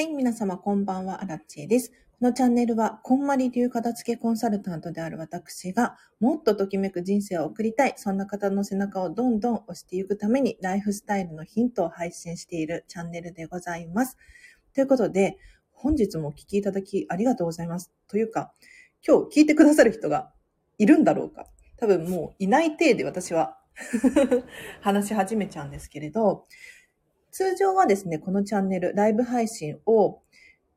はい、皆様こんばんは、アラッチェです。このチャンネルは、こんまり流片付けコンサルタントである私が、もっとときめく人生を送りたい、そんな方の背中をどんどん押していくために、ライフスタイルのヒントを配信しているチャンネルでございます。ということで、本日もお聞きいただきありがとうございます。というか、今日聞いてくださる人がいるんだろうか。多分もういない体で私は 話し始めちゃうんですけれど、通常はですね、このチャンネル、ライブ配信を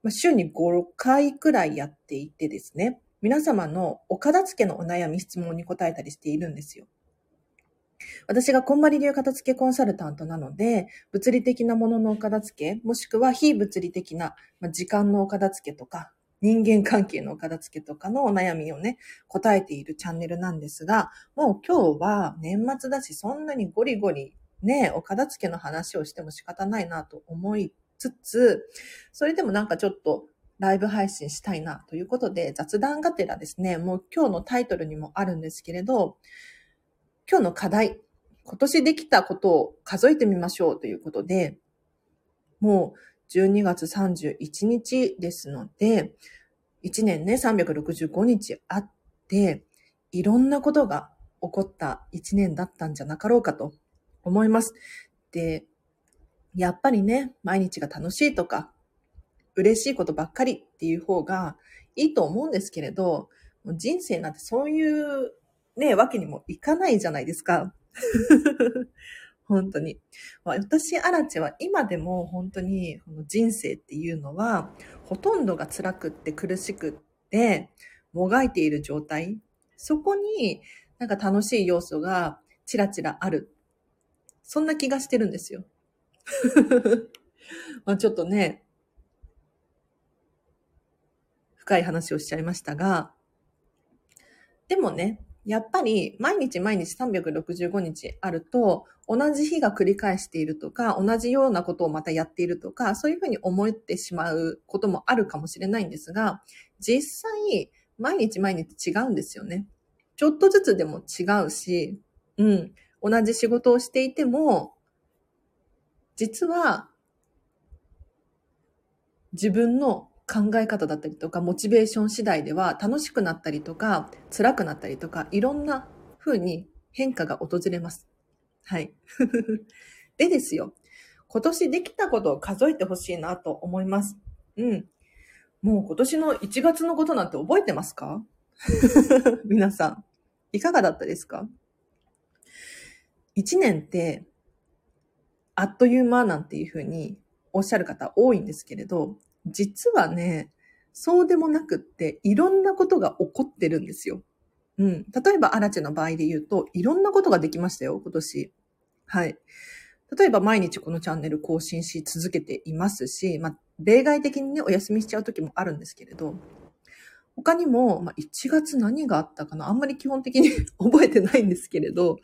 週に5回くらいやっていてですね、皆様のお片付けのお悩み、質問に答えたりしているんですよ。私がこんまり流片付けコンサルタントなので、物理的なもののお片付け、もしくは非物理的な時間のお片付けとか、人間関係のお片付けとかのお悩みをね、答えているチャンネルなんですが、もう今日は年末だし、そんなにゴリゴリねえ、お片付けの話をしても仕方ないなと思いつつ、それでもなんかちょっとライブ配信したいなということで、雑談がてらですね、もう今日のタイトルにもあるんですけれど、今日の課題、今年できたことを数えてみましょうということで、もう12月31日ですので、1年ね、365日あって、いろんなことが起こった1年だったんじゃなかろうかと思います。で、やっぱりね、毎日が楽しいとか、嬉しいことばっかりっていう方がいいと思うんですけれど、人生なんてそういうね、わけにもいかないじゃないですか。本当に。私、アラチは今でも本当にこの人生っていうのは、ほとんどが辛くって苦しくって、もがいている状態。そこになんか楽しい要素がちらちらあるそんな気がしてるんですよ。まあちょっとね、深い話をしちゃいましたが、でもね、やっぱり毎日毎日365日あると、同じ日が繰り返しているとか、同じようなことをまたやっているとか、そういうふうに思ってしまうこともあるかもしれないんですが、実際、毎日毎日違うんですよね。ちょっとずつでも違うし、うん。同じ仕事をしていても、実は自分の考え方だったりとか、モチベーション次第では楽しくなったりとか、辛くなったりとか、いろんな風に変化が訪れます。はい。でですよ。今年できたことを数えてほしいなと思います。うん。もう今年の1月のことなんて覚えてますか？皆さん。いかがだったですか？一年って、あっという間なんていうふうにおっしゃる方多いんですけれど、実はね、そうでもなくって、いろんなことが起こってるんですよ。うん。例えば、アラチェの場合で言うと、いろんなことができましたよ、今年。はい。例えば、毎日このチャンネル更新し続けていますし、まあ、例外的にね、お休みしちゃう時もあるんですけれど、他にも、まあ、1月何があったかな？あんまり基本的に 覚えてないんですけれど、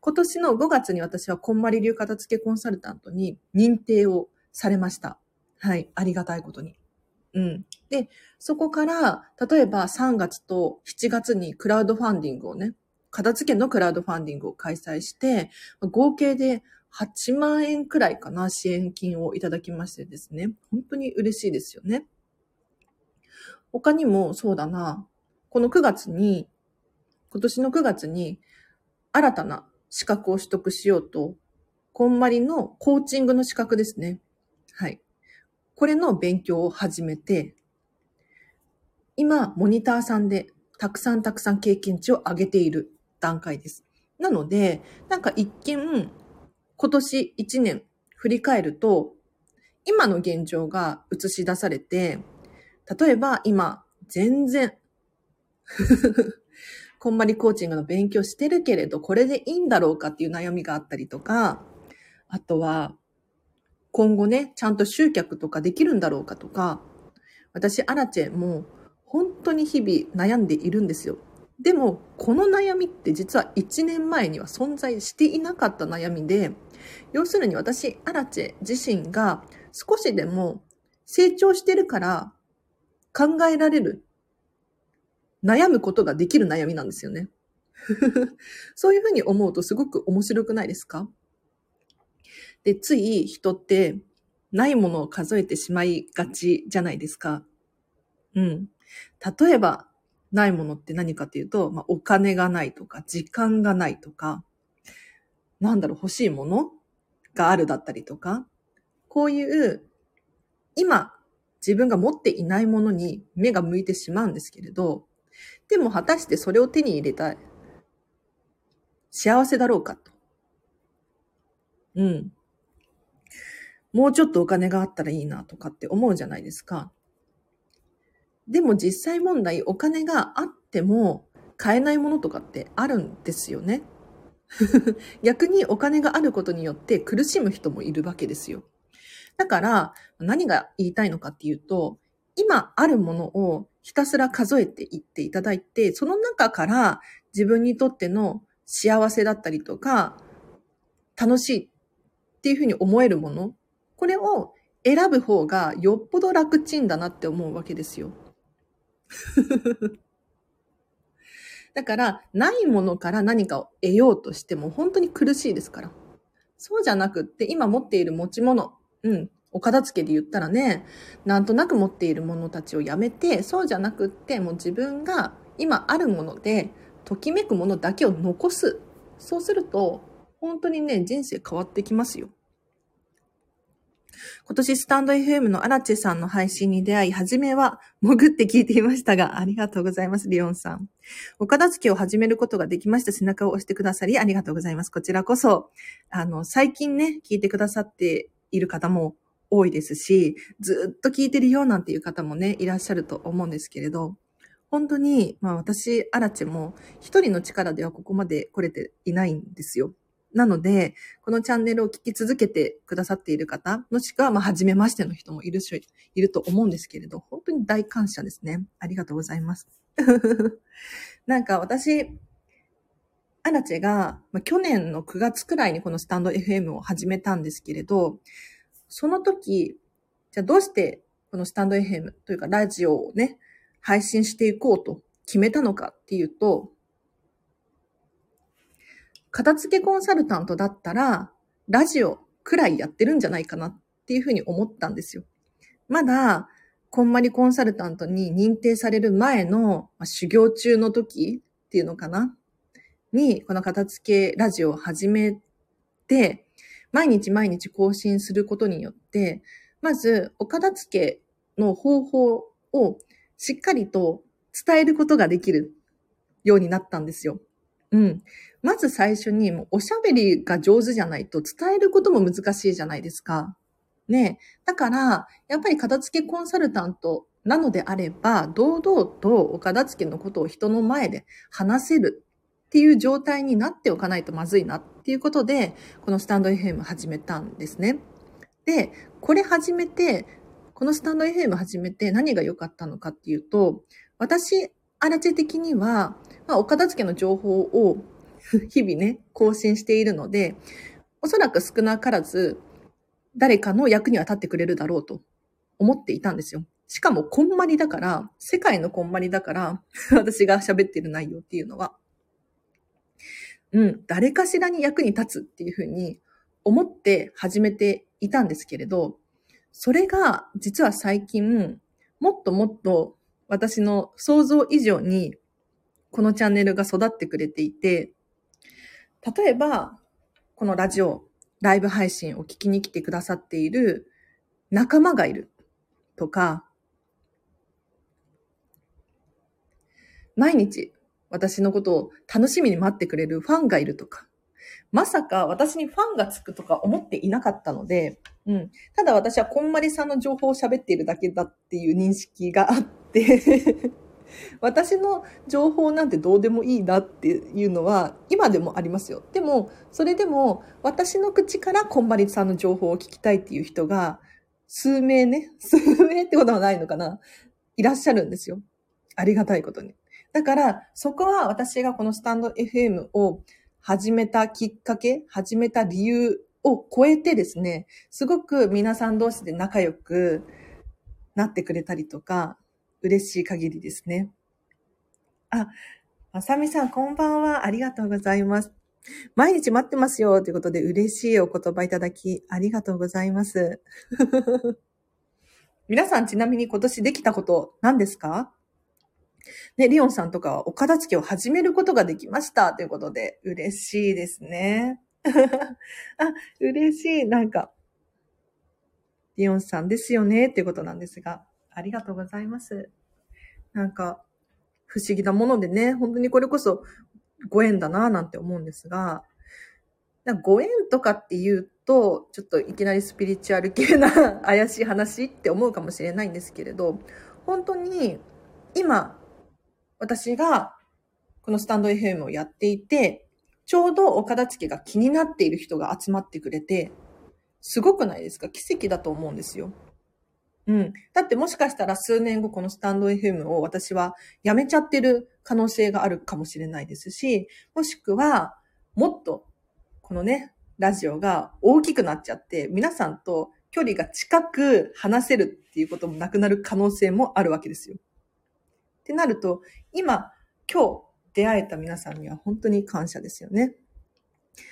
今年の5月に私はこんまり流片付けコンサルタントに認定をされました。はい。ありがたいことに。うん。で、そこから、例えば3月と7月にクラウドファンディングをね、片付けのクラウドファンディングを開催して、合計で8万円くらいかな、支援金をいただきましてですね。本当に嬉しいですよね。他にもそうだな、この9月に、今年の9月に新たな資格を取得しようと、こんまりのコーチングの資格ですね。はい。これの勉強を始めて、今、モニターさんでたくさんたくさん経験値を上げている段階です。なので、なんか一見、今年1年振り返ると、今の現状が映し出されて、例えば今、全然 こんまりコーチングの勉強してるけれど、これでいいんだろうかっていう悩みがあったりとか、あとは、今後ね、ちゃんと集客とかできるんだろうかとか、私、アラチェも本当に日々悩んでいるんですよ。でも、この悩みって実は1年前には存在していなかった悩みで、要するに私、アラチェ自身が少しでも成長してるから考えられる、悩むことができる悩みなんですよね。そういうふうに思うとすごく面白くないですか？で、つい人って、ないものを数えてしまいがちじゃないですか。うん。例えば、ないものって何かっていうと、まあ、お金がないとか、時間がないとか、なんだろう、欲しいものがあるだったりとか、こういう、今、自分が持っていないものに目が向いてしまうんですけれど、でも果たしてそれを手に入れた。幸せだろうかと。うん。もうちょっとお金があったらいいなとかって思うじゃないですか。でも実際問題、お金があっても買えないものとかってあるんですよね。逆にお金があることによって苦しむ人もいるわけですよ。だから何が言いたいのかっていうと、今あるものをひたすら数えていっていただいて、その中から自分にとっての幸せだったりとか、楽しいっていうふうに思えるもの、これを選ぶ方がよっぽど楽ちんだなって思うわけですよ。だから、ないものから何かを得ようとしても本当に苦しいですから。そうじゃなくって、今持っている持ち物、うん、お片付けで言ったらね、なんとなく持っているものたちをやめて、そうじゃなくって、もう自分が今あるもので、ときめくものだけを残す。そうすると、本当にね、人生変わってきますよ。今年スタンド FM のアラチェさんの配信に出会い、初めは潜って聞いていましたが、ありがとうございます、リオンさん。お片付けを始めることができました背中を押してくださり、ありがとうございます。こちらこそ、あの、最近ね、聞いてくださっている方も多いですし、ずっと聞いてるよなんていう方もね、いらっしゃると思うんですけれど、本当に、まあ私、アラチも一人の力ではここまで来れていないんですよ。なので、このチャンネルを聞き続けてくださっている方、もしくは、まあ、初めましての人もいるし、いると思うんですけれど、本当に大感謝ですね。ありがとうございます。なんか私、アラチェが、まあ、去年の9月くらいにこのスタンド FM を始めたんですけれど、その時、じゃあどうしてこのスタンド FM というかラジオをね、配信していこうと決めたのかっていうと、片付けコンサルタントだったら、ラジオくらいやってるんじゃないかなっていうふうに思ったんですよ。まだ、こんまりコンサルタントに認定される前の、まあ、修行中の時っていうのかなに、この片付けラジオを始めて、毎日毎日更新することによって、まず、お片付けの方法をしっかりと伝えることができるようになったんですよ。うん。まず最初に、もうおしゃべりが上手じゃないと伝えることも難しいじゃないですか。ねだから、やっぱり片付けコンサルタントなのであれば、堂々とお片付けのことを人の前で話せるっていう状態になっておかないとまずいなっていうことで、このスタンド FM 始めたんですね。で、これ始めて、このスタンド FM 始めて何が良かったのかっていうと、私、アラチェ的には、まあ、お片付けの情報を 日々ね、更新しているので、おそらく少なからず、誰かの役には立ってくれるだろうと思っていたんですよ。しかも、こんまりだから、世界のこんまりだから、私が喋ってる内容っていうのは、うん、誰かしらに役に立つっていうふうに思って始めていたんですけれど、それが実は最近、もっともっと私の想像以上にこのチャンネルが育ってくれていて、例えば、このラジオ、ライブ配信を聞きに来てくださっている仲間がいるとか、毎日私のことを楽しみに待ってくれるファンがいるとか、まさか私にファンがつくとか思っていなかったので、うん。ただ私はこんまりさんの情報を喋っているだけだっていう認識があって 私の情報なんてどうでもいいなっていうのは今でもありますよ。でも、それでも私の口からこんまりさんの情報を聞きたいっていう人が数名ね、数名ってことはないのかないらっしゃるんですよ。ありがたいことに。だから、そこは私がこのスタンド FM を始めたきっかけ、始めた理由を超えてですね、すごく皆さん同士で仲良くなってくれたりとか、嬉しい限りですね。あ、まさみさん、こんばんは。ありがとうございます。毎日待ってますよということで嬉しいお言葉いただきありがとうございます。皆さんちなみに今年できたこと何ですか？ね、リオンさんとかはお片付けを始めることができましたということで嬉しいですね。あ、嬉しい。なんか、リオンさんですよねっていうことなんですが、ありがとうございます。なんか、不思議なものでね、本当にこれこそご縁だなぁなんて思うんですが、なんかご縁とかって言うと、ちょっといきなりスピリチュアル系な怪しい話って思うかもしれないんですけれど、本当に今、私がこのスタンド FM をやっていて、ちょうどお片付けが気になっている人が集まってくれて、すごくないですか？奇跡だと思うんですよ。うん。だってもしかしたら数年後このスタンド FM を私はやめちゃってる可能性があるかもしれないですし、もしくはもっとこのね、ラジオが大きくなっちゃって、皆さんと距離が近く話せるっていうこともなくなる可能性もあるわけですよ。ってなると、今、今日出会えた皆さんには本当に感謝ですよね。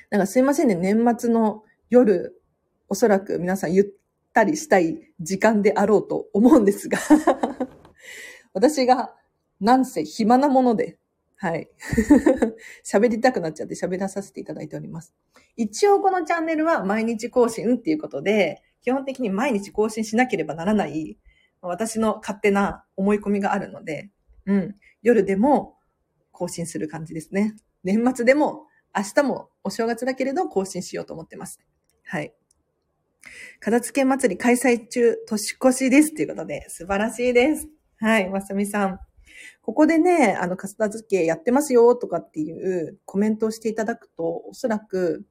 なんかすいませんね、年末の夜、おそらく皆さんゆったりしたい時間であろうと思うんですが、私がなんせ暇なもので、はい。喋りたくなっちゃって喋らさせていただいております。一応このチャンネルは毎日更新っていうことで、基本的に毎日更新しなければならない、私の勝手な思い込みがあるので、うん。夜でも更新する感じですね。年末でも明日もお正月だけれど更新しようと思ってます。はい。片付け祭り開催中、年越しです。ということで、素晴らしいです。はい、まさみさん。ここでね、あの、片付けやってますよとかっていうコメントをしていただくと、おそらく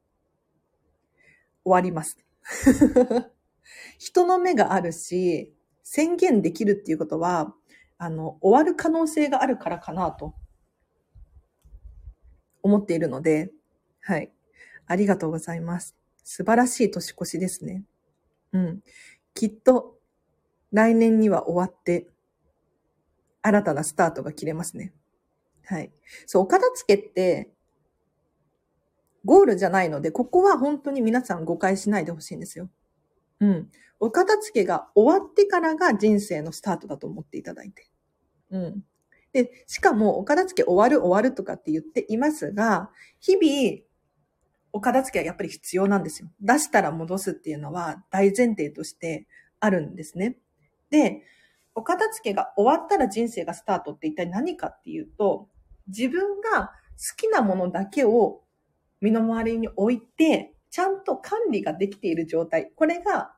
終わります。人の目があるし、宣言できるっていうことは、あの、終わる可能性があるからかなと思っているので、はい。ありがとうございます。素晴らしい年越しですね。うん。きっと、来年には終わって、新たなスタートが切れますね。はい。そう、お片付けって、ゴールじゃないので、ここは本当に皆さん誤解しないでほしいんですよ。うん。お片付けが終わってからが人生のスタートだと思っていただいて。うん。で、しかも、お片付け終わる終わるとかって言っていますが、日々、お片付けはやっぱり必要なんですよ。出したら戻すっていうのは大前提としてあるんですね。で、お片付けが終わったら人生がスタートって一体何かっていうと、自分が好きなものだけを身の回りに置いて、ちゃんと管理ができている状態。これが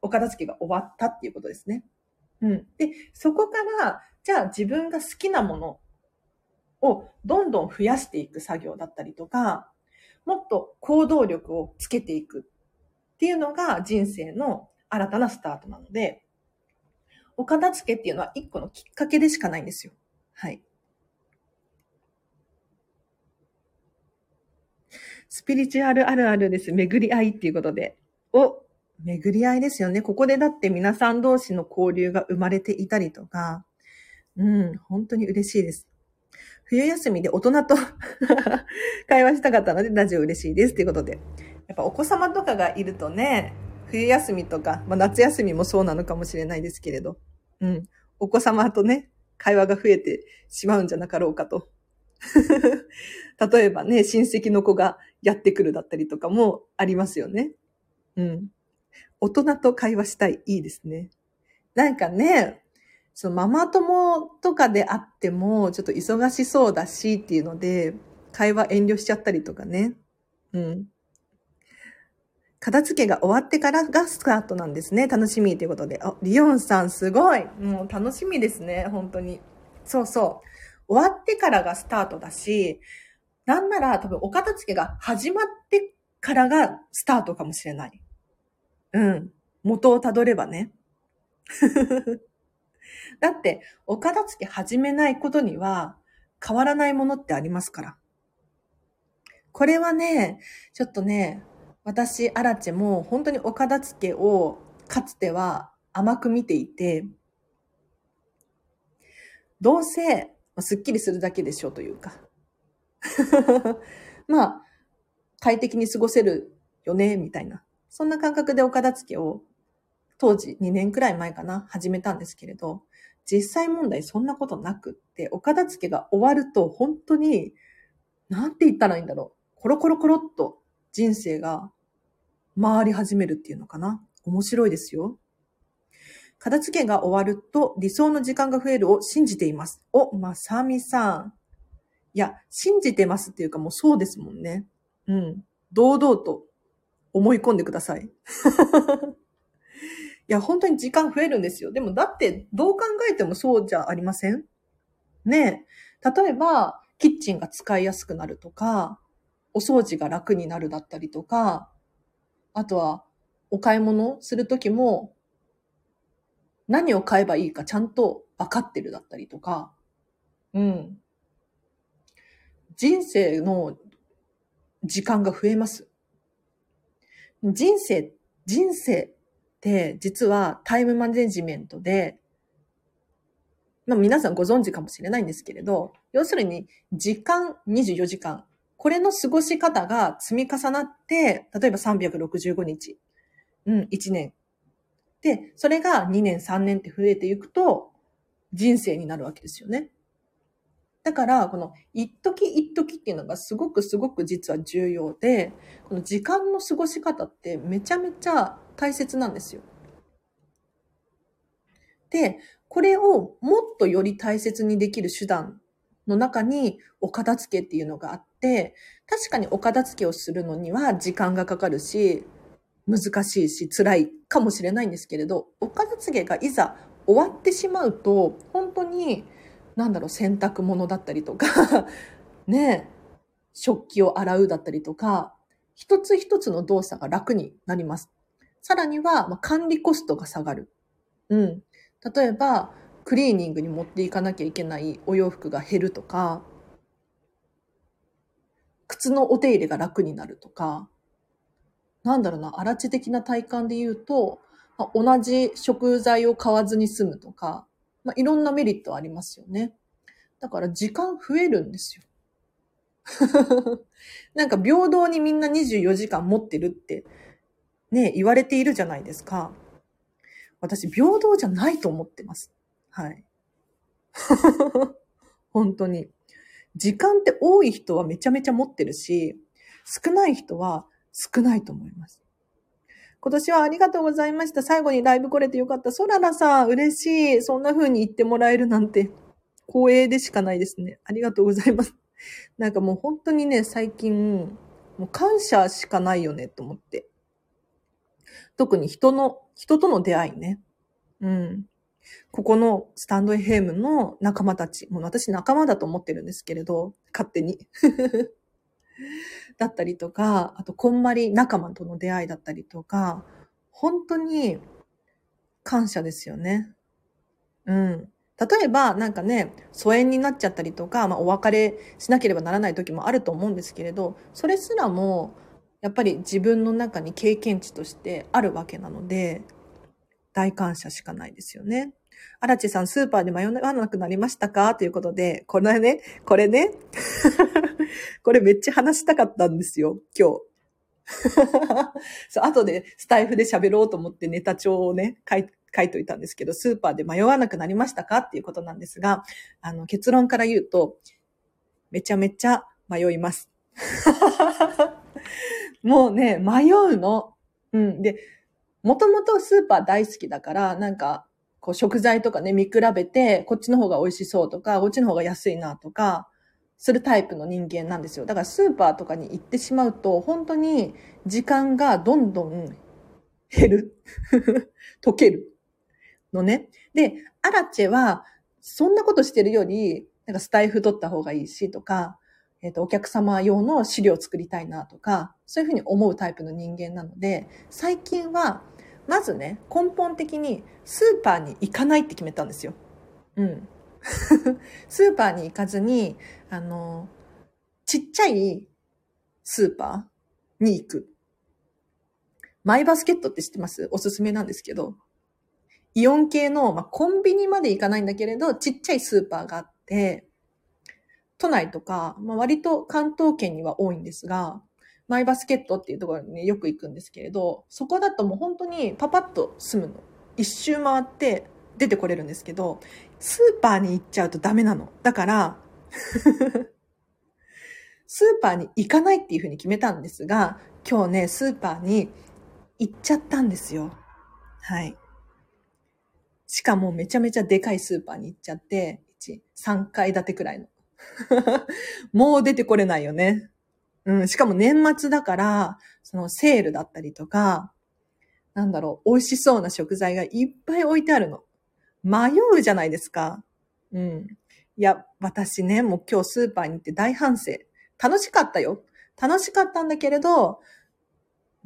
お片付けが終わったっていうことですね。うん。で、そこから、じゃあ自分が好きなものをどんどん増やしていく作業だったりとか、もっと行動力をつけていくっていうのが人生の新たなスタートなので、お片付けっていうのは一個のきっかけでしかないんですよ。はい。スピリチュアルあるあるです。巡り合いっていうことで。お、巡り合いですよね。ここでだって皆さん同士の交流が生まれていたりとか、うん、本当に嬉しいです。冬休みで大人と 会話したかったのでラジオ嬉しいです。ということで。やっぱお子様とかがいるとね、冬休みとか、まあ、夏休みもそうなのかもしれないですけれど、うん。お子様とね、会話が増えてしまうんじゃなかろうかと。例えばね、親戚の子がやってくるだったりとかもありますよね。うん。大人と会話したい。いいですね。なんかね、そのママ友とかであっても、ちょっと忙しそうだしっていうので、会話遠慮しちゃったりとかね。うん。片付けが終わってからがスタートなんですね。楽しみということで。あ、リオンさんすごい。もう楽しみですね。本当に。そうそう。終わってからがスタートだし、なんなら多分お片付けが始まってからがスタートかもしれない。うん。元をたどればね。だって、お片付け始めないことには変わらないものってありますから。これはね、ちょっとね、私、アラチェも本当にお片付けをかつては甘く見ていて、どうせスッキリするだけでしょうというか。まあ、快適に過ごせるよね、みたいな。そんな感覚でお片付けを当時2年くらい前かな、始めたんですけれど、実際問題そんなことなくって、お片付けが終わると本当に、なんて言ったらいいんだろう。コロコロコロっと人生が回り始めるっていうのかな。面白いですよ。片付けが終わると理想の時間が増えるを信じています。お、まさみさん。いや、信じてますっていうかもうそうですもんね。うん。堂々と思い込んでください。いや、本当に時間増えるんですよ。でもだってどう考えてもそうじゃありません？ねえ。例えば、キッチンが使いやすくなるとか、お掃除が楽になるだったりとか、あとは、お買い物するときも、何を買えばいいかちゃんと分かってるだったりとか、うん。人生の時間が増えます。人生、人生実はタイムマネジメントで、まあ皆さんご存知かもしれないんですけれど、要するに時間24時間、これの過ごし方が積み重なって、例えば365日、うん、1年。で、それが2年、3年って増えていくと、人生になるわけですよね。だから、この一時一時っていうのがすごくすごく実は重要で、この時間の過ごし方ってめちゃめちゃ大切なんですよ。で、これをもっとより大切にできる手段の中にお片付けっていうのがあって、確かにお片付けをするのには時間がかかるし、難しいし辛いかもしれないんですけれど、お片付けがいざ終わってしまうと、本当になんだろう、洗濯物だったりとか ね食器を洗うだったりとか、一つ一つの動作が楽になります。さらには、まあ、管理コストが下がる。うん。例えば、クリーニングに持っていかなきゃいけないお洋服が減るとか、靴のお手入れが楽になるとか、なんだろうな、荒地的な体感で言うと、まあ、同じ食材を買わずに済むとか、まあ、いろんなメリットありますよね。だから時間増えるんですよ。なんか平等にみんな24時間持ってるってね、言われているじゃないですか。私平等じゃないと思ってます。はい。本当に。時間って多い人はめちゃめちゃ持ってるし、少ない人は少ないと思います。今年はありがとうございました。最後にライブ来れてよかった。ソララさん、嬉しい。そんな風に言ってもらえるなんて、光栄でしかないですね。ありがとうございます。なんかもう本当にね、最近、もう感謝しかないよね、と思って。特に人の、人との出会いね。うん。ここのスタンド FM の仲間たち、もう私仲間だと思ってるんですけれど、勝手に。だったりとか、あと、こんまり仲間との出会いだったりとか、本当に感謝ですよね。うん。例えば、なんかね、疎遠になっちゃったりとか、まあ、お別れしなければならない時もあると思うんですけれど、それすらも、やっぱり自分の中に経験値としてあるわけなので、大感謝しかないですよね。荒地さん、スーパーで迷わなくなりましたか？ということで、これね、これね、これめっちゃ話したかったんですよ、今日。そう、後でスタイフで喋ろうと思ってネタ帳をね、書い書いといたんですけど、スーパーで迷わなくなりましたか？っていうことなんですが、あの、結論から言うと、めちゃめちゃ迷います。もうね、迷うの。うん。で、もともとスーパー大好きだから、なんか、こう食材とかね、見比べて、こっちの方が美味しそうとか、こっちの方が安いなとか、するタイプの人間なんですよ。だからスーパーとかに行ってしまうと、本当に時間がどんどん減る。溶ける。のね。で、アラチェは、そんなことしてるより、なんかスタイフ取った方がいいしとか、えっ、ー、と、お客様用の資料を作りたいなとか、そういうふうに思うタイプの人間なので、最近は、まずね、根本的にスーパーに行かないって決めたんですよ。うん。スーパーに行かずに、あの、ちっちゃいスーパーに行く。マイバスケットって知ってます？おすすめなんですけど、イオン系の、まあ、コンビニまで行かないんだけれど、ちっちゃいスーパーがあって、都内とか、まあ、割と関東圏には多いんですが、マイバスケットっていうところにね、よく行くんですけれど、そこだともう本当にパパッと済むの。一周回って出てこれるんですけど、スーパーに行っちゃうとダメなの。だから スーパーに行かないっていうふうに決めたんですが、今日ね、スーパーに行っちゃったんですよ。はい。しかもめちゃめちゃでかいスーパーに行っちゃって、3階建てくらいの。もう出てこれないよね。うん、しかも年末だから、そのセールだったりとか、なんだろう、美味しそうな食材がいっぱい置いてあるの。迷うじゃないですか。うん。いや、私ね、もう今日スーパーに行って大反省。楽しかったよ。楽しかったんだけれど、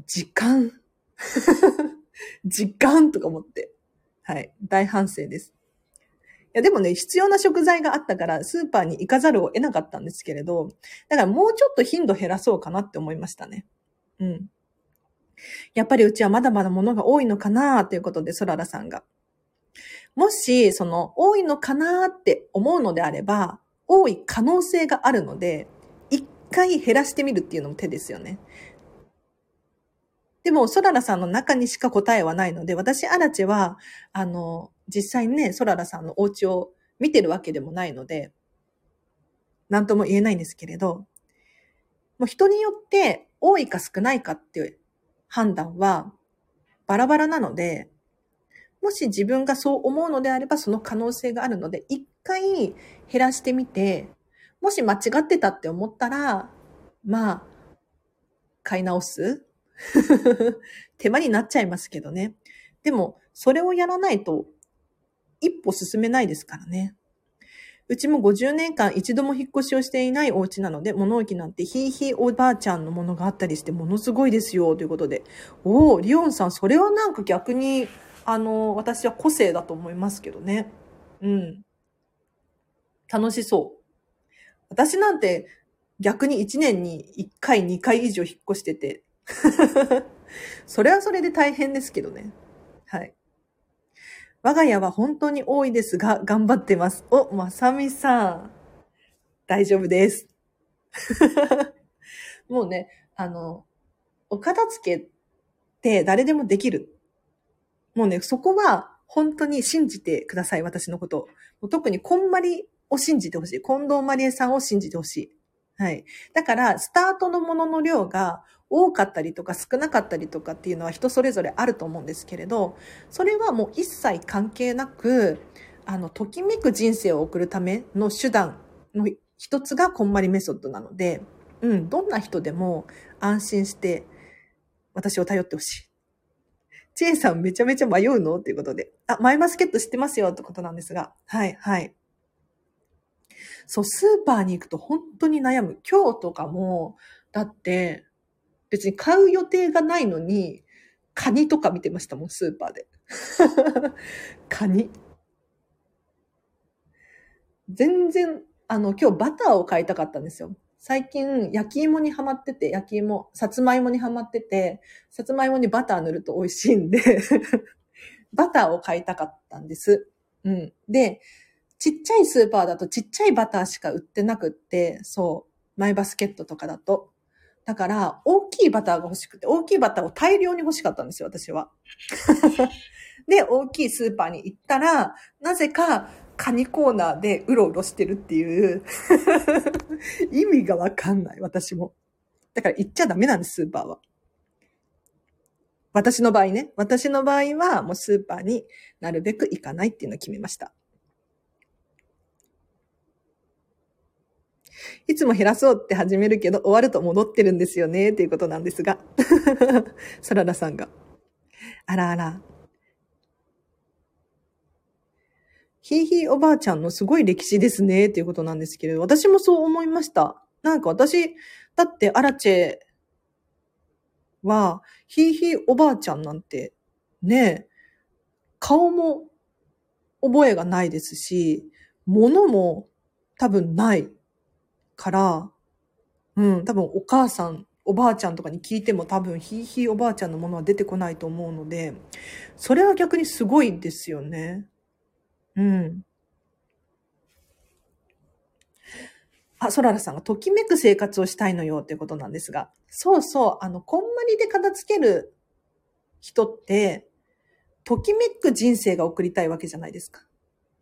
時間。時間とか思って。はい。大反省です。や、でもね、必要な食材があったから、スーパーに行かざるを得なかったんですけれど、だからもうちょっと頻度減らそうかなって思いましたね。うん。やっぱりうちはまだまだ物が多いのかなということで、ソララさんが。もし、その、多いのかなって思うのであれば、多い可能性があるので、一回減らしてみるっていうのも手ですよね。でも、ソララさんの中にしか答えはないので、私、アラチェは、あの、実際にね、ソララさんのお家を見てるわけでもないので、なんとも言えないんですけれど、もう人によって多いか少ないかっていう判断はバラバラなので、もし自分がそう思うのであればその可能性があるので、一回減らしてみて、もし間違ってたって思ったら、まあ、買い直す。手間になっちゃいますけどね。でも、それをやらないと一歩進めないですからね。うちも50年間一度も引っ越しをしていないお家なので、物置なんてひいひいおばあちゃんのものがあったりしてものすごいですよ、ということで。おお、リオンさん、それはなんか逆に、あの、私は個性だと思いますけどね。うん。楽しそう。私なんて逆に1年に1回、2回以上引っ越してて。それはそれで大変ですけどね。はい。我が家は本当に多いですが、頑張ってます。お、まさみさん。大丈夫です。もうね、あの、お片付けって誰でもできる。もうね、そこは本当に信じてください、私のこと。特にこんまりを信じてほしい。近藤まりえさんを信じてほしい。はい。だから、スタートのものの量が多かったりとか少なかったりとかっていうのは人それぞれあると思うんですけれど、それはもう一切関係なく、あの、ときめく人生を送るための手段の一つがこんまりメソッドなので、うん、どんな人でも安心して私を頼ってほしい。チェーンさんめちゃめちゃ迷うの？っていうことで。あ、マイバスケット知ってますよってことなんですが。はい、はい。そう、スーパーに行くと本当に悩む。今日とかも、だって、別に買う予定がないのに、カニとか見てましたもん、スーパーで。カニ。全然、あの、今日バターを買いたかったんですよ。最近、焼き芋にハマってて、焼き芋、さつまいもにハマってて、さつまいもにバター塗ると美味しいんで バターを買いたかったんです。うん。で、ちっちゃいスーパーだとちっちゃいバターしか売ってなくって、そう、マイバスケットとかだと。だから、大きいバターが欲しくて、大きいバターを大量に欲しかったんですよ、私は。で、大きいスーパーに行ったら、なぜか、カニコーナーでうろうろしてるっていう 意味がわかんない、私も。だから行っちゃダメなんです、スーパーは。私の場合ね。私の場合は、もうスーパーになるべく行かないっていうのを決めました。いつも減らそうって始めるけど、終わると戻ってるんですよね、っていうことなんですが。サラダさんが。あらあら。ひいひいおばあちゃんのすごい歴史ですね、っていうことなんですけれど、私もそう思いました。なんか私、だってアラチェは、ひいひいおばあちゃんなんて、ね、顔も覚えがないですし、物も多分ないから、うん、多分お母さん、おばあちゃんとかに聞いても多分ひいひいおばあちゃんのものは出てこないと思うので、それは逆にすごいですよね。うん。あ、ソララさんがときめく生活をしたいのよっていうことなんですが。そうそう、あの、こんまりで片付ける人って、ときめく人生が送りたいわけじゃないですか。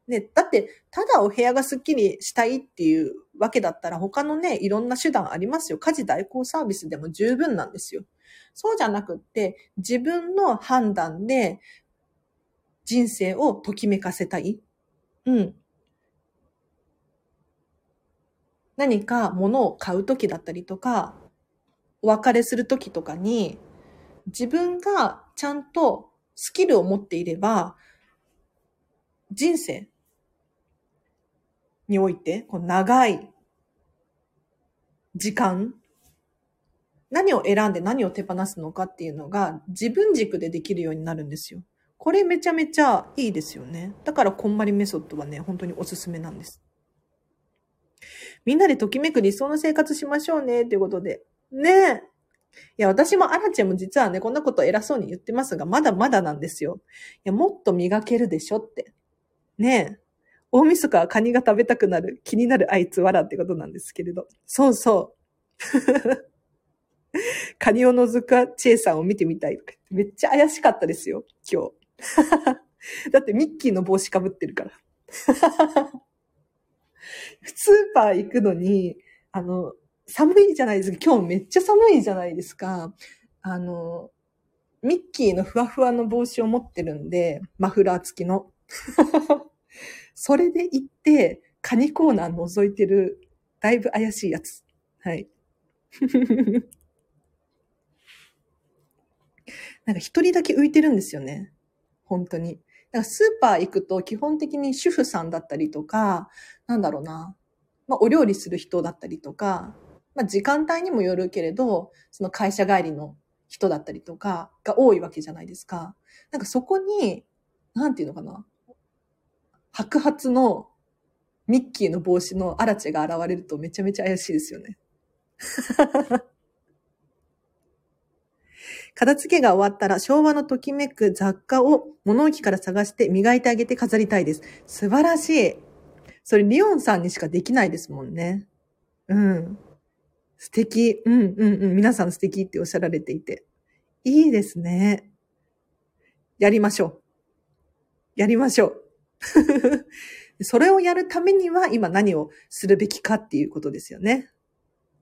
ね、だって、ただお部屋がスッキリしたいっていうわけだったら、他のね、いろんな手段ありますよ。家事代行サービスでも十分なんですよ。そうじゃなくって、自分の判断で人生をときめかせたい。うん。何か物を買うときだったりとか、お別れするときとかに、自分がちゃんとスキルを持っていれば、人生において、こう長い時間、何を選んで何を手放すのかっていうのが自分軸でできるようになるんですよ。これめちゃめちゃいいですよね。だからこんまりメソッドはね、本当におすすめなんです。みんなでときめく理想の生活しましょうね、っていうことで。ねえ。いや、私もアラチェも実はね、こんなこと偉そうに言ってますが、まだまだなんですよ。いや、もっと磨けるでしょって。ねえ。大晦日はカニが食べたくなる、気になるあいつわらってことなんですけれど。そうそう。カニを覗くチェイさんを見てみたいとか。めっちゃ怪しかったですよ、今日。だってミッキーの帽子かぶってるから。スーパー行くのに、あの、寒いじゃないですか。今日めっちゃ寒いじゃないですか。あの、ミッキーのふわふわの帽子を持ってるんで、マフラー付きの。それで行って、カニコーナー覗いてる、だいぶ怪しいやつ。はい。なんか一人だけ浮いてるんですよね。本当に。だからスーパー行くと基本的に主婦さんだったりとか、なんだろうな。まあ、お料理する人だったりとか、まあ、時間帯にもよるけれど、その会社帰りの人だったりとかが多いわけじゃないですか。なんかそこに、なんていうのかな。白髪のミッキーの帽子のアラチェが現れるとめちゃめちゃ怪しいですよね。片付けが終わったら昭和のときめく雑貨を物置から探して磨いてあげて飾りたいです。素晴らしい。それリオンさんにしかできないですもんね。うん。素敵。うんうんうん。皆さん素敵っておっしゃられていて。いいですね。やりましょう。やりましょう。それをやるためには今何をするべきかっていうことですよね。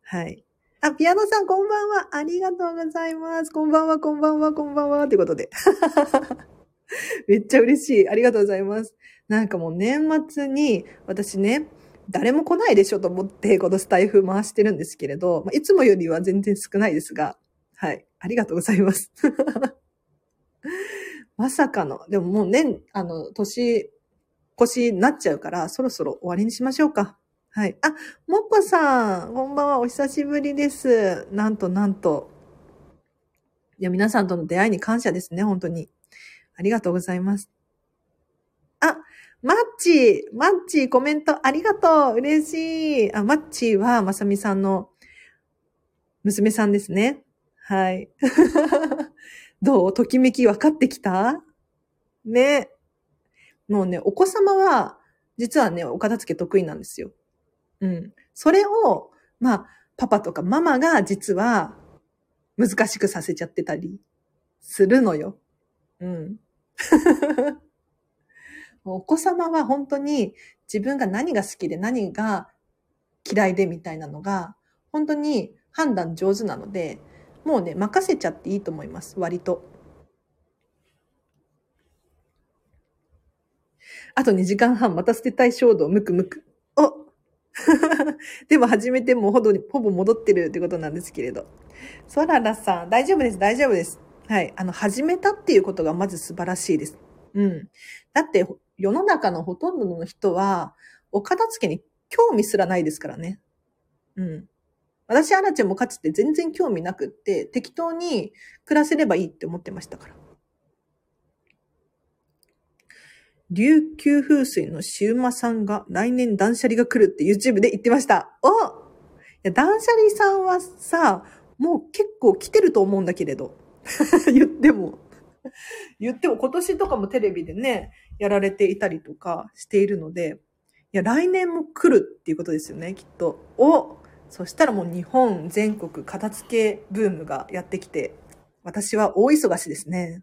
はい。あ、ピアノさんこんばんは。ありがとうございます。こんばんは、こんばんは、こんばんは。ってことで。めっちゃ嬉しい。ありがとうございます。なんかもう年末に私ね、誰も来ないでしょと思ってこのスタイフ回してるんですけれど、ま、いつもよりは全然少ないですが、はい。ありがとうございます。まさかの、でももう年、あの、年越しになっちゃうから、そろそろ終わりにしましょうか。はい。あ、もっこさん、こんばんは、お久しぶりです。なんとなんと。いや、皆さんとの出会いに感謝ですね、本当に。ありがとうございます。あ、マッチ、マッチコメントありがとう嬉しいあ、マッチはまさみさんの娘さんですね。はい。どう？ときめき分かってきた？ね。もうね、お子様は、実はね、お片付け得意なんですよ。うん。それを、まあ、パパとかママが実は難しくさせちゃってたりするのよ。うん。お子様は本当に自分が何が好きで何が嫌いでみたいなのが本当に判断上手なので、もうね、任せちゃっていいと思います。割と。あと2時間半また捨てたい衝動、むくむく。お でも始めてもほどほぼ戻ってるってことなんですけれど。ソララさん、大丈夫です、大丈夫です。はい。あの、始めたっていうことがまず素晴らしいです。うん。だって、世の中のほとんどの人は、お片付けに興味すらないですからね。うん。私、アナちゃんもかつて全然興味なくって、適当に暮らせればいいって思ってましたから。琉球風水のシウマさんが来年断捨離が来るって YouTube で言ってました。おいや断捨離さんはさ、もう結構来てると思うんだけれど。言っても。言っても今年とかもテレビでね、やられていたりとかしているので、いや、来年も来るっていうことですよね、きっと。おそしたらもう日本全国片付けブームがやってきて、私は大忙しですね。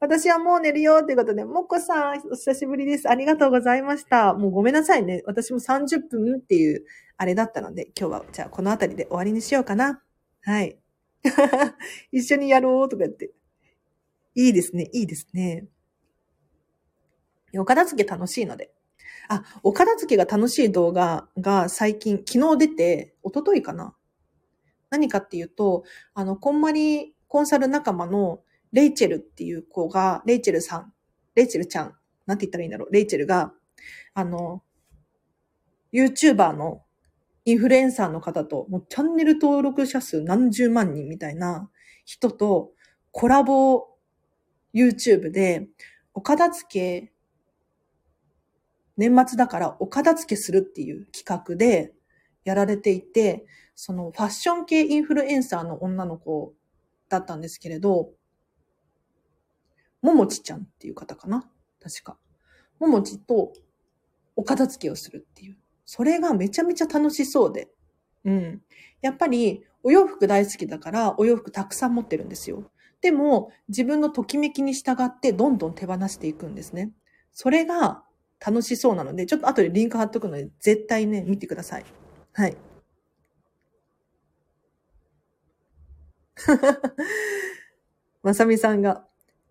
私はもう寝るよっていうことで、もっこさん、お久しぶりです。ありがとうございました。もうごめんなさいね。私も30分っていう、あれだったので、今日は、じゃあこの辺りで終わりにしようかな。はい。一緒にやろうとか言って。いいですね、いいですね。お片付け楽しいので。あ、お片付けが楽しい動画が最近、昨日出て、一昨日かな何かっていうと、あの、こんまりコンサル仲間のレイチェルっていう子が、レイチェルさん、レイチェルちゃん、なんて言ったらいいんだろう、レイチェルが、あの、YouTuber のインフルエンサーの方と、もうチャンネル登録者数何十万人みたいな人とコラボ YouTube で、お片付け、年末だからお片付けするっていう企画でやられていて、そのファッション系インフルエンサーの女の子だったんですけれど、ももちちゃんっていう方かな確か。ももちとお片付けをするっていう。それがめちゃめちゃ楽しそうで。うん。やっぱりお洋服大好きだからお洋服たくさん持ってるんですよ。でも自分のときめきに従ってどんどん手放していくんですね。それが楽しそうなので、ちょっと後でリンク貼っとくので絶対ね、見てください。はい。まさみさんが、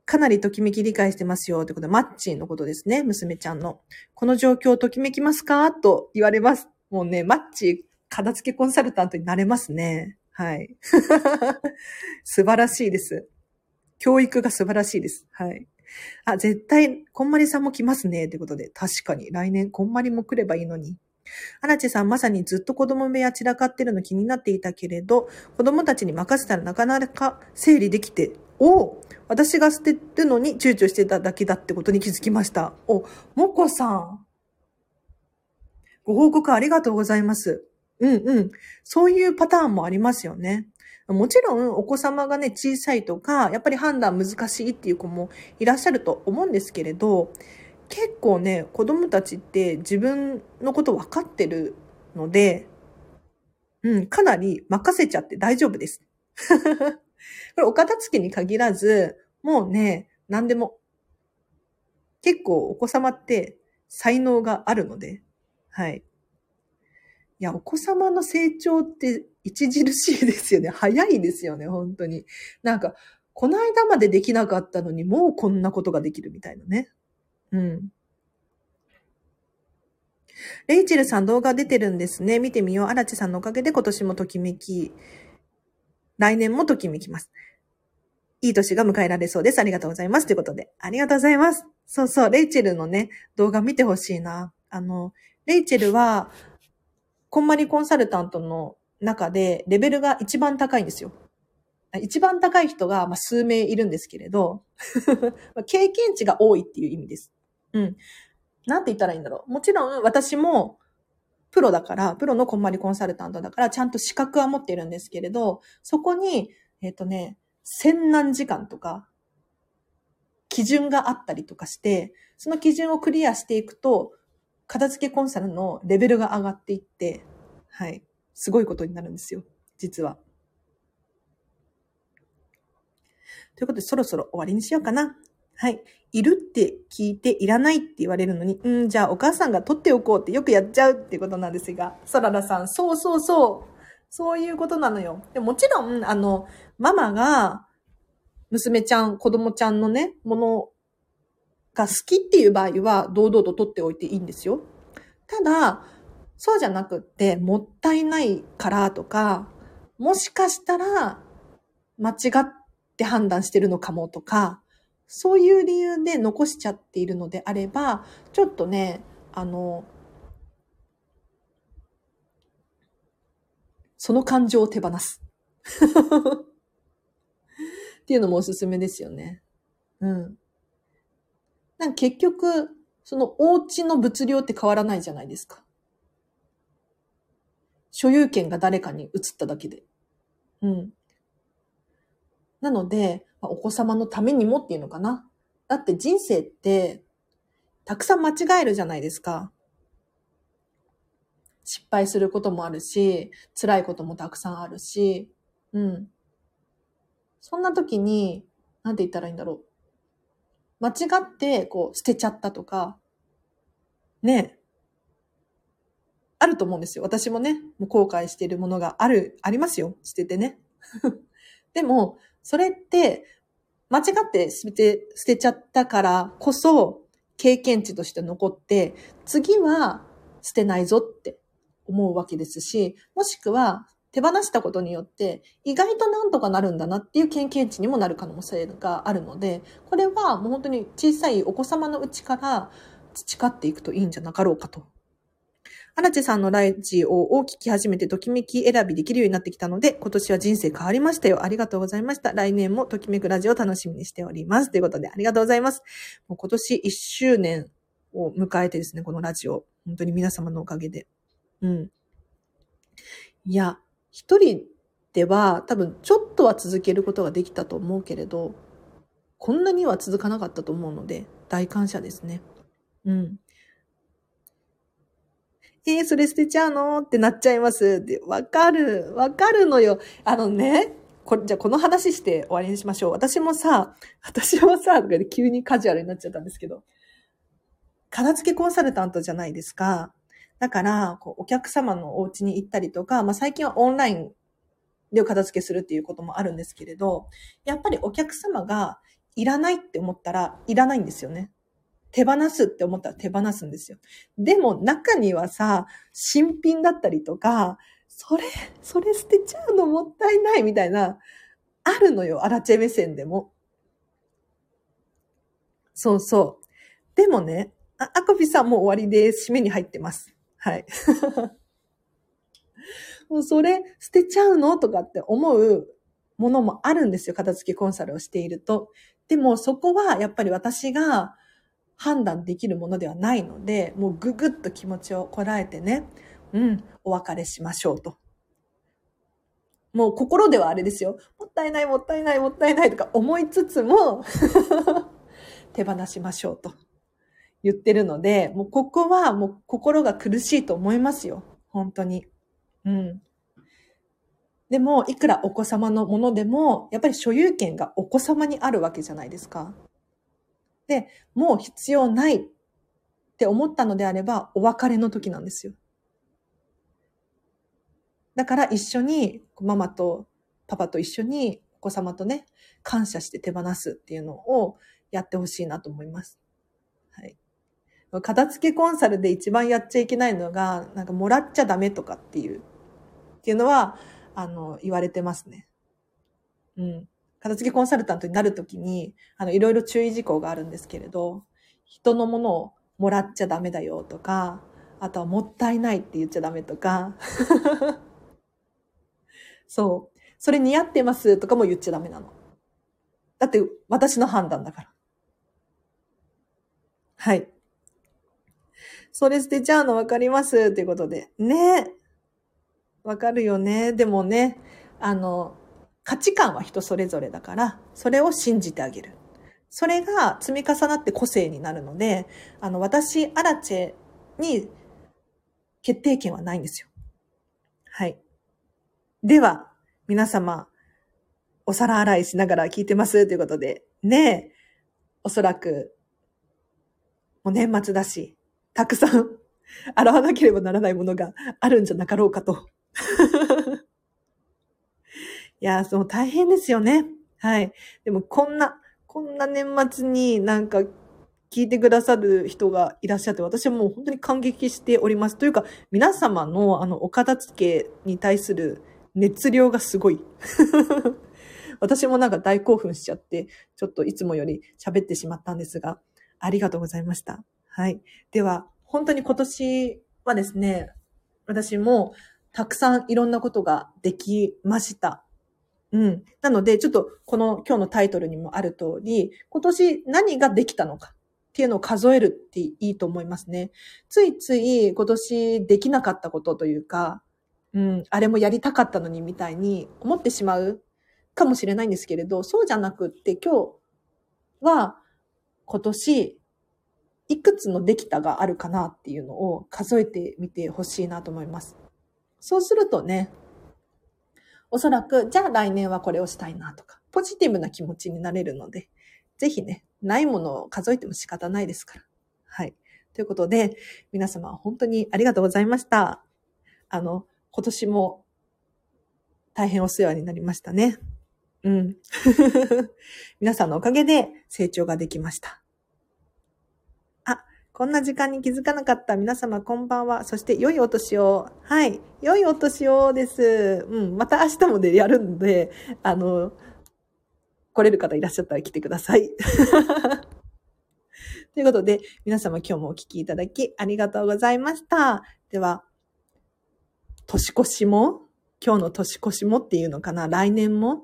かなりときめき理解してますよってことで、マッチンのことですね、娘ちゃんの。この状況ときめきますか？と言われます。もうね、マッチ、片付けコンサルタントになれますね。はい。素晴らしいです。教育が素晴らしいです。はい。あ、絶対、こんまりさんも来ますね。ってことで、確かに、来年、こんまりも来ればいいのに。アラチさん、まさにずっと子供部屋散らかってるの気になっていたけれど、子供たちに任せたらなかなか整理できて、お私が捨てるのに躊躇してただけだってことに気づきました。お、もこさん。ご報告ありがとうございます。うんうん。そういうパターンもありますよね。もちろんお子様がね、小さいとか、やっぱり判断難しいっていう子もいらっしゃると思うんですけれど、結構ね、子供たちって自分のこと分かってるので、うん、かなり任せちゃって大丈夫です。これお片付けに限らず、もうね、何でも。結構お子様って才能があるので、はい。いや、お子様の成長って著しいですよね。早いですよね、本当に。なんか、この間までできなかったのに、もうこんなことができるみたいなね。うん。レイチェルさん動画出てるんですね。見てみよう。アラチさんのおかげで今年もときめき、来年もときめきます。いい年が迎えられそうです。ありがとうございます。ということで。ありがとうございます。そうそう、レイチェルのね、動画見てほしいな。あの、レイチェルは、こんまりコンサルタントの中でレベルが一番高いんですよ。一番高い人が、まあ、数名いるんですけれど、経験値が多いっていう意味です。うん。なんて言ったらいいんだろう。もちろん私もプロだから、プロのこんまりコンサルタントだから、ちゃんと資格は持ってるんですけれど、そこに、えっ、ー、とね、千何時間とか、基準があったりとかして、その基準をクリアしていくと、片付けコンサルのレベルが上がっていって、はい。すごいことになるんですよ。実は。ということで、そろそろ終わりにしようかな。はい。いるって聞いていらないって言われるのに、うん、じゃあお母さんが取っておこうってよくやっちゃうっていうことなんですが、ソララさん、そうそうそう。そういうことなのよ。でもちろん、あの、ママが、娘ちゃん、子供ちゃんのね、ものが好きっていう場合は、堂々と取っておいていいんですよ。ただ、そうじゃなくって、もったいないからとか、もしかしたら、間違って判断してるのかもとか、そういう理由で残しちゃっているのであれば、ちょっとね、あの、その感情を手放す。っていうのもおすすめですよね。うん。なん結局、そのお家の物量って変わらないじゃないですか。所有権が誰かに移っただけで。うん。なので、お子様のためにもっていうのかな。だって人生って、たくさん間違えるじゃないですか。失敗することもあるし、辛いこともたくさんあるし、うん。そんな時に、なんて言ったらいいんだろう。間違って、こう、捨てちゃったとか、ね、あると思うんですよ。私もね、もう後悔しているものがある、ありますよ。捨ててね。でも、それって、間違って捨て、捨てちゃったからこそ、経験値として残って、次は捨てないぞって思うわけですし、もしくは手放したことによって意外となんとかなるんだなっていう経験値にもなる可能性があるので、これはもう本当に小さいお子様のうちから培っていくといいんじゃなかろうかと荒地さんのラジオを聞き始めて、ときめき選びできるようになってきたので、今年は人生変わりましたよ。ありがとうございました。来年もときめくラジオを楽しみにしております。ということで、ありがとうございます。もう今年1周年を迎えてですね、このラジオ。本当に皆様のおかげで。うん。いや、一人では多分ちょっとは続けることができたと思うけれど、こんなには続かなかったと思うので、大感謝ですね。うん。えー、それ捨てちゃうの？ってなっちゃいますって、わかる、わかるのよ。あのね、これ、じゃあこの話して終わりにしましょう。私もさ、私もさ、急にカジュアルになっちゃったんですけど、片付けコンサルタントじゃないですか。だから、こうお客様のお家に行ったりとか、まあ最近はオンラインで片付けするっていうこともあるんですけれど、やっぱりお客様がいらないって思ったらいらないんですよね。手放すって思ったら手放すんですよ。でも中にはさ、新品だったりとか、それ、それ捨てちゃうのもったいないみたいな、あるのよ、アラチェ目線でも。そうそう。でもね、あ、アコピさんもう終わりです。締めに入ってます。はい。もうそれ捨てちゃうのとかって思うものもあるんですよ。片付けコンサルをしていると。でもそこはやっぱり私が判断できるものではないので、もうぐぐっと気持ちをこらえてね、うん、お別れしましょうと。もう心ではあれですよ。もったいない、もったいない、もったいないとか思いつつも 手放しましょうと言ってるので、もうここはもう心が苦しいと思いますよ。本当に。うん。でも、いくらお子様のものでも、やっぱり所有権がお子様にあるわけじゃないですか。で、もう必要ないって思ったのであれば、お別れの時なんですよ。だから一緒に、ママとパパと一緒に、お子様とね、感謝して手放すっていうのをやってほしいなと思います。はい。片付けコンサルで一番やっちゃいけないのが、なんかもらっちゃダメとかっていう、っていうのは、あの、言われてますね。うん。片付けコンサルタントになるときに、あの、いろいろ注意事項があるんですけれど、人のものをもらっちゃダメだよとか、あとはもったいないって言っちゃダメとか、そう。それ似合ってますとかも言っちゃダメなの。だって私の判断だから。はい。それ捨てちゃうの分かりますということで。ねわかるよね。でもね、あの、価値観は人それぞれだから、それを信じてあげる。それが積み重なって個性になるので、あの、私、アラチェに決定権はないんですよ。はい。では、皆様、お皿洗いしながら聞いてます？ということで、ねえ、おそらく、もう年末だし、たくさん洗わなければならないものがあるんじゃなかろうかとや、そう、大変ですよね。はい。でも、こんな、こんな年末になんか聞いてくださる人がいらっしゃって、私はもう本当に感激しております。というか、皆様のあの、お片付けに対する熱量がすごい。私もなんか大興奮しちゃって、ちょっといつもより喋ってしまったんですが、ありがとうございました。はい。では、本当に今年はですね、私もたくさんいろんなことができました。うん。なので、ちょっとこの今日のタイトルにもある通り、今年何ができたのかっていうのを数えるっていいと思いますね。ついつい今年できなかったことというか、うん、あれもやりたかったのにみたいに思ってしまうかもしれないんですけれど、そうじゃなくって今日は今年いくつのできたがあるかなっていうのを数えてみてほしいなと思います。そうするとね、おそらく、じゃあ来年はこれをしたいなとか、ポジティブな気持ちになれるので、ぜひね、ないものを数えても仕方ないですから。はい。ということで、皆様本当にありがとうございました。あの、今年も大変お世話になりましたね。うん。皆さんのおかげで成長ができました。こんな時間に気づかなかった皆様こんばんは。そして良いお年を。はい。良いお年をです。うん。また明日もでやるんで、あの、来れる方いらっしゃったら来てください。ということで、皆様今日もお聞きいただきありがとうございました。では、年越しも、今日の年越しもっていうのかな、来年も、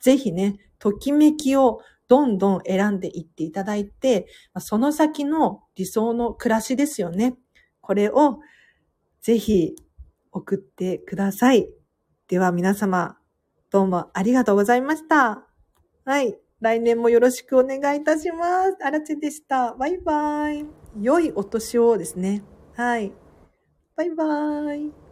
ぜひね、ときめきをどんどん選んでいっていただいて、その先の理想の暮らしですよね。これをぜひ送ってください。では皆様、どうもありがとうございました。はい。来年もよろしくお願いいたします。あらちでした。バイバイ。良いお年をですね。はい。バイバイ。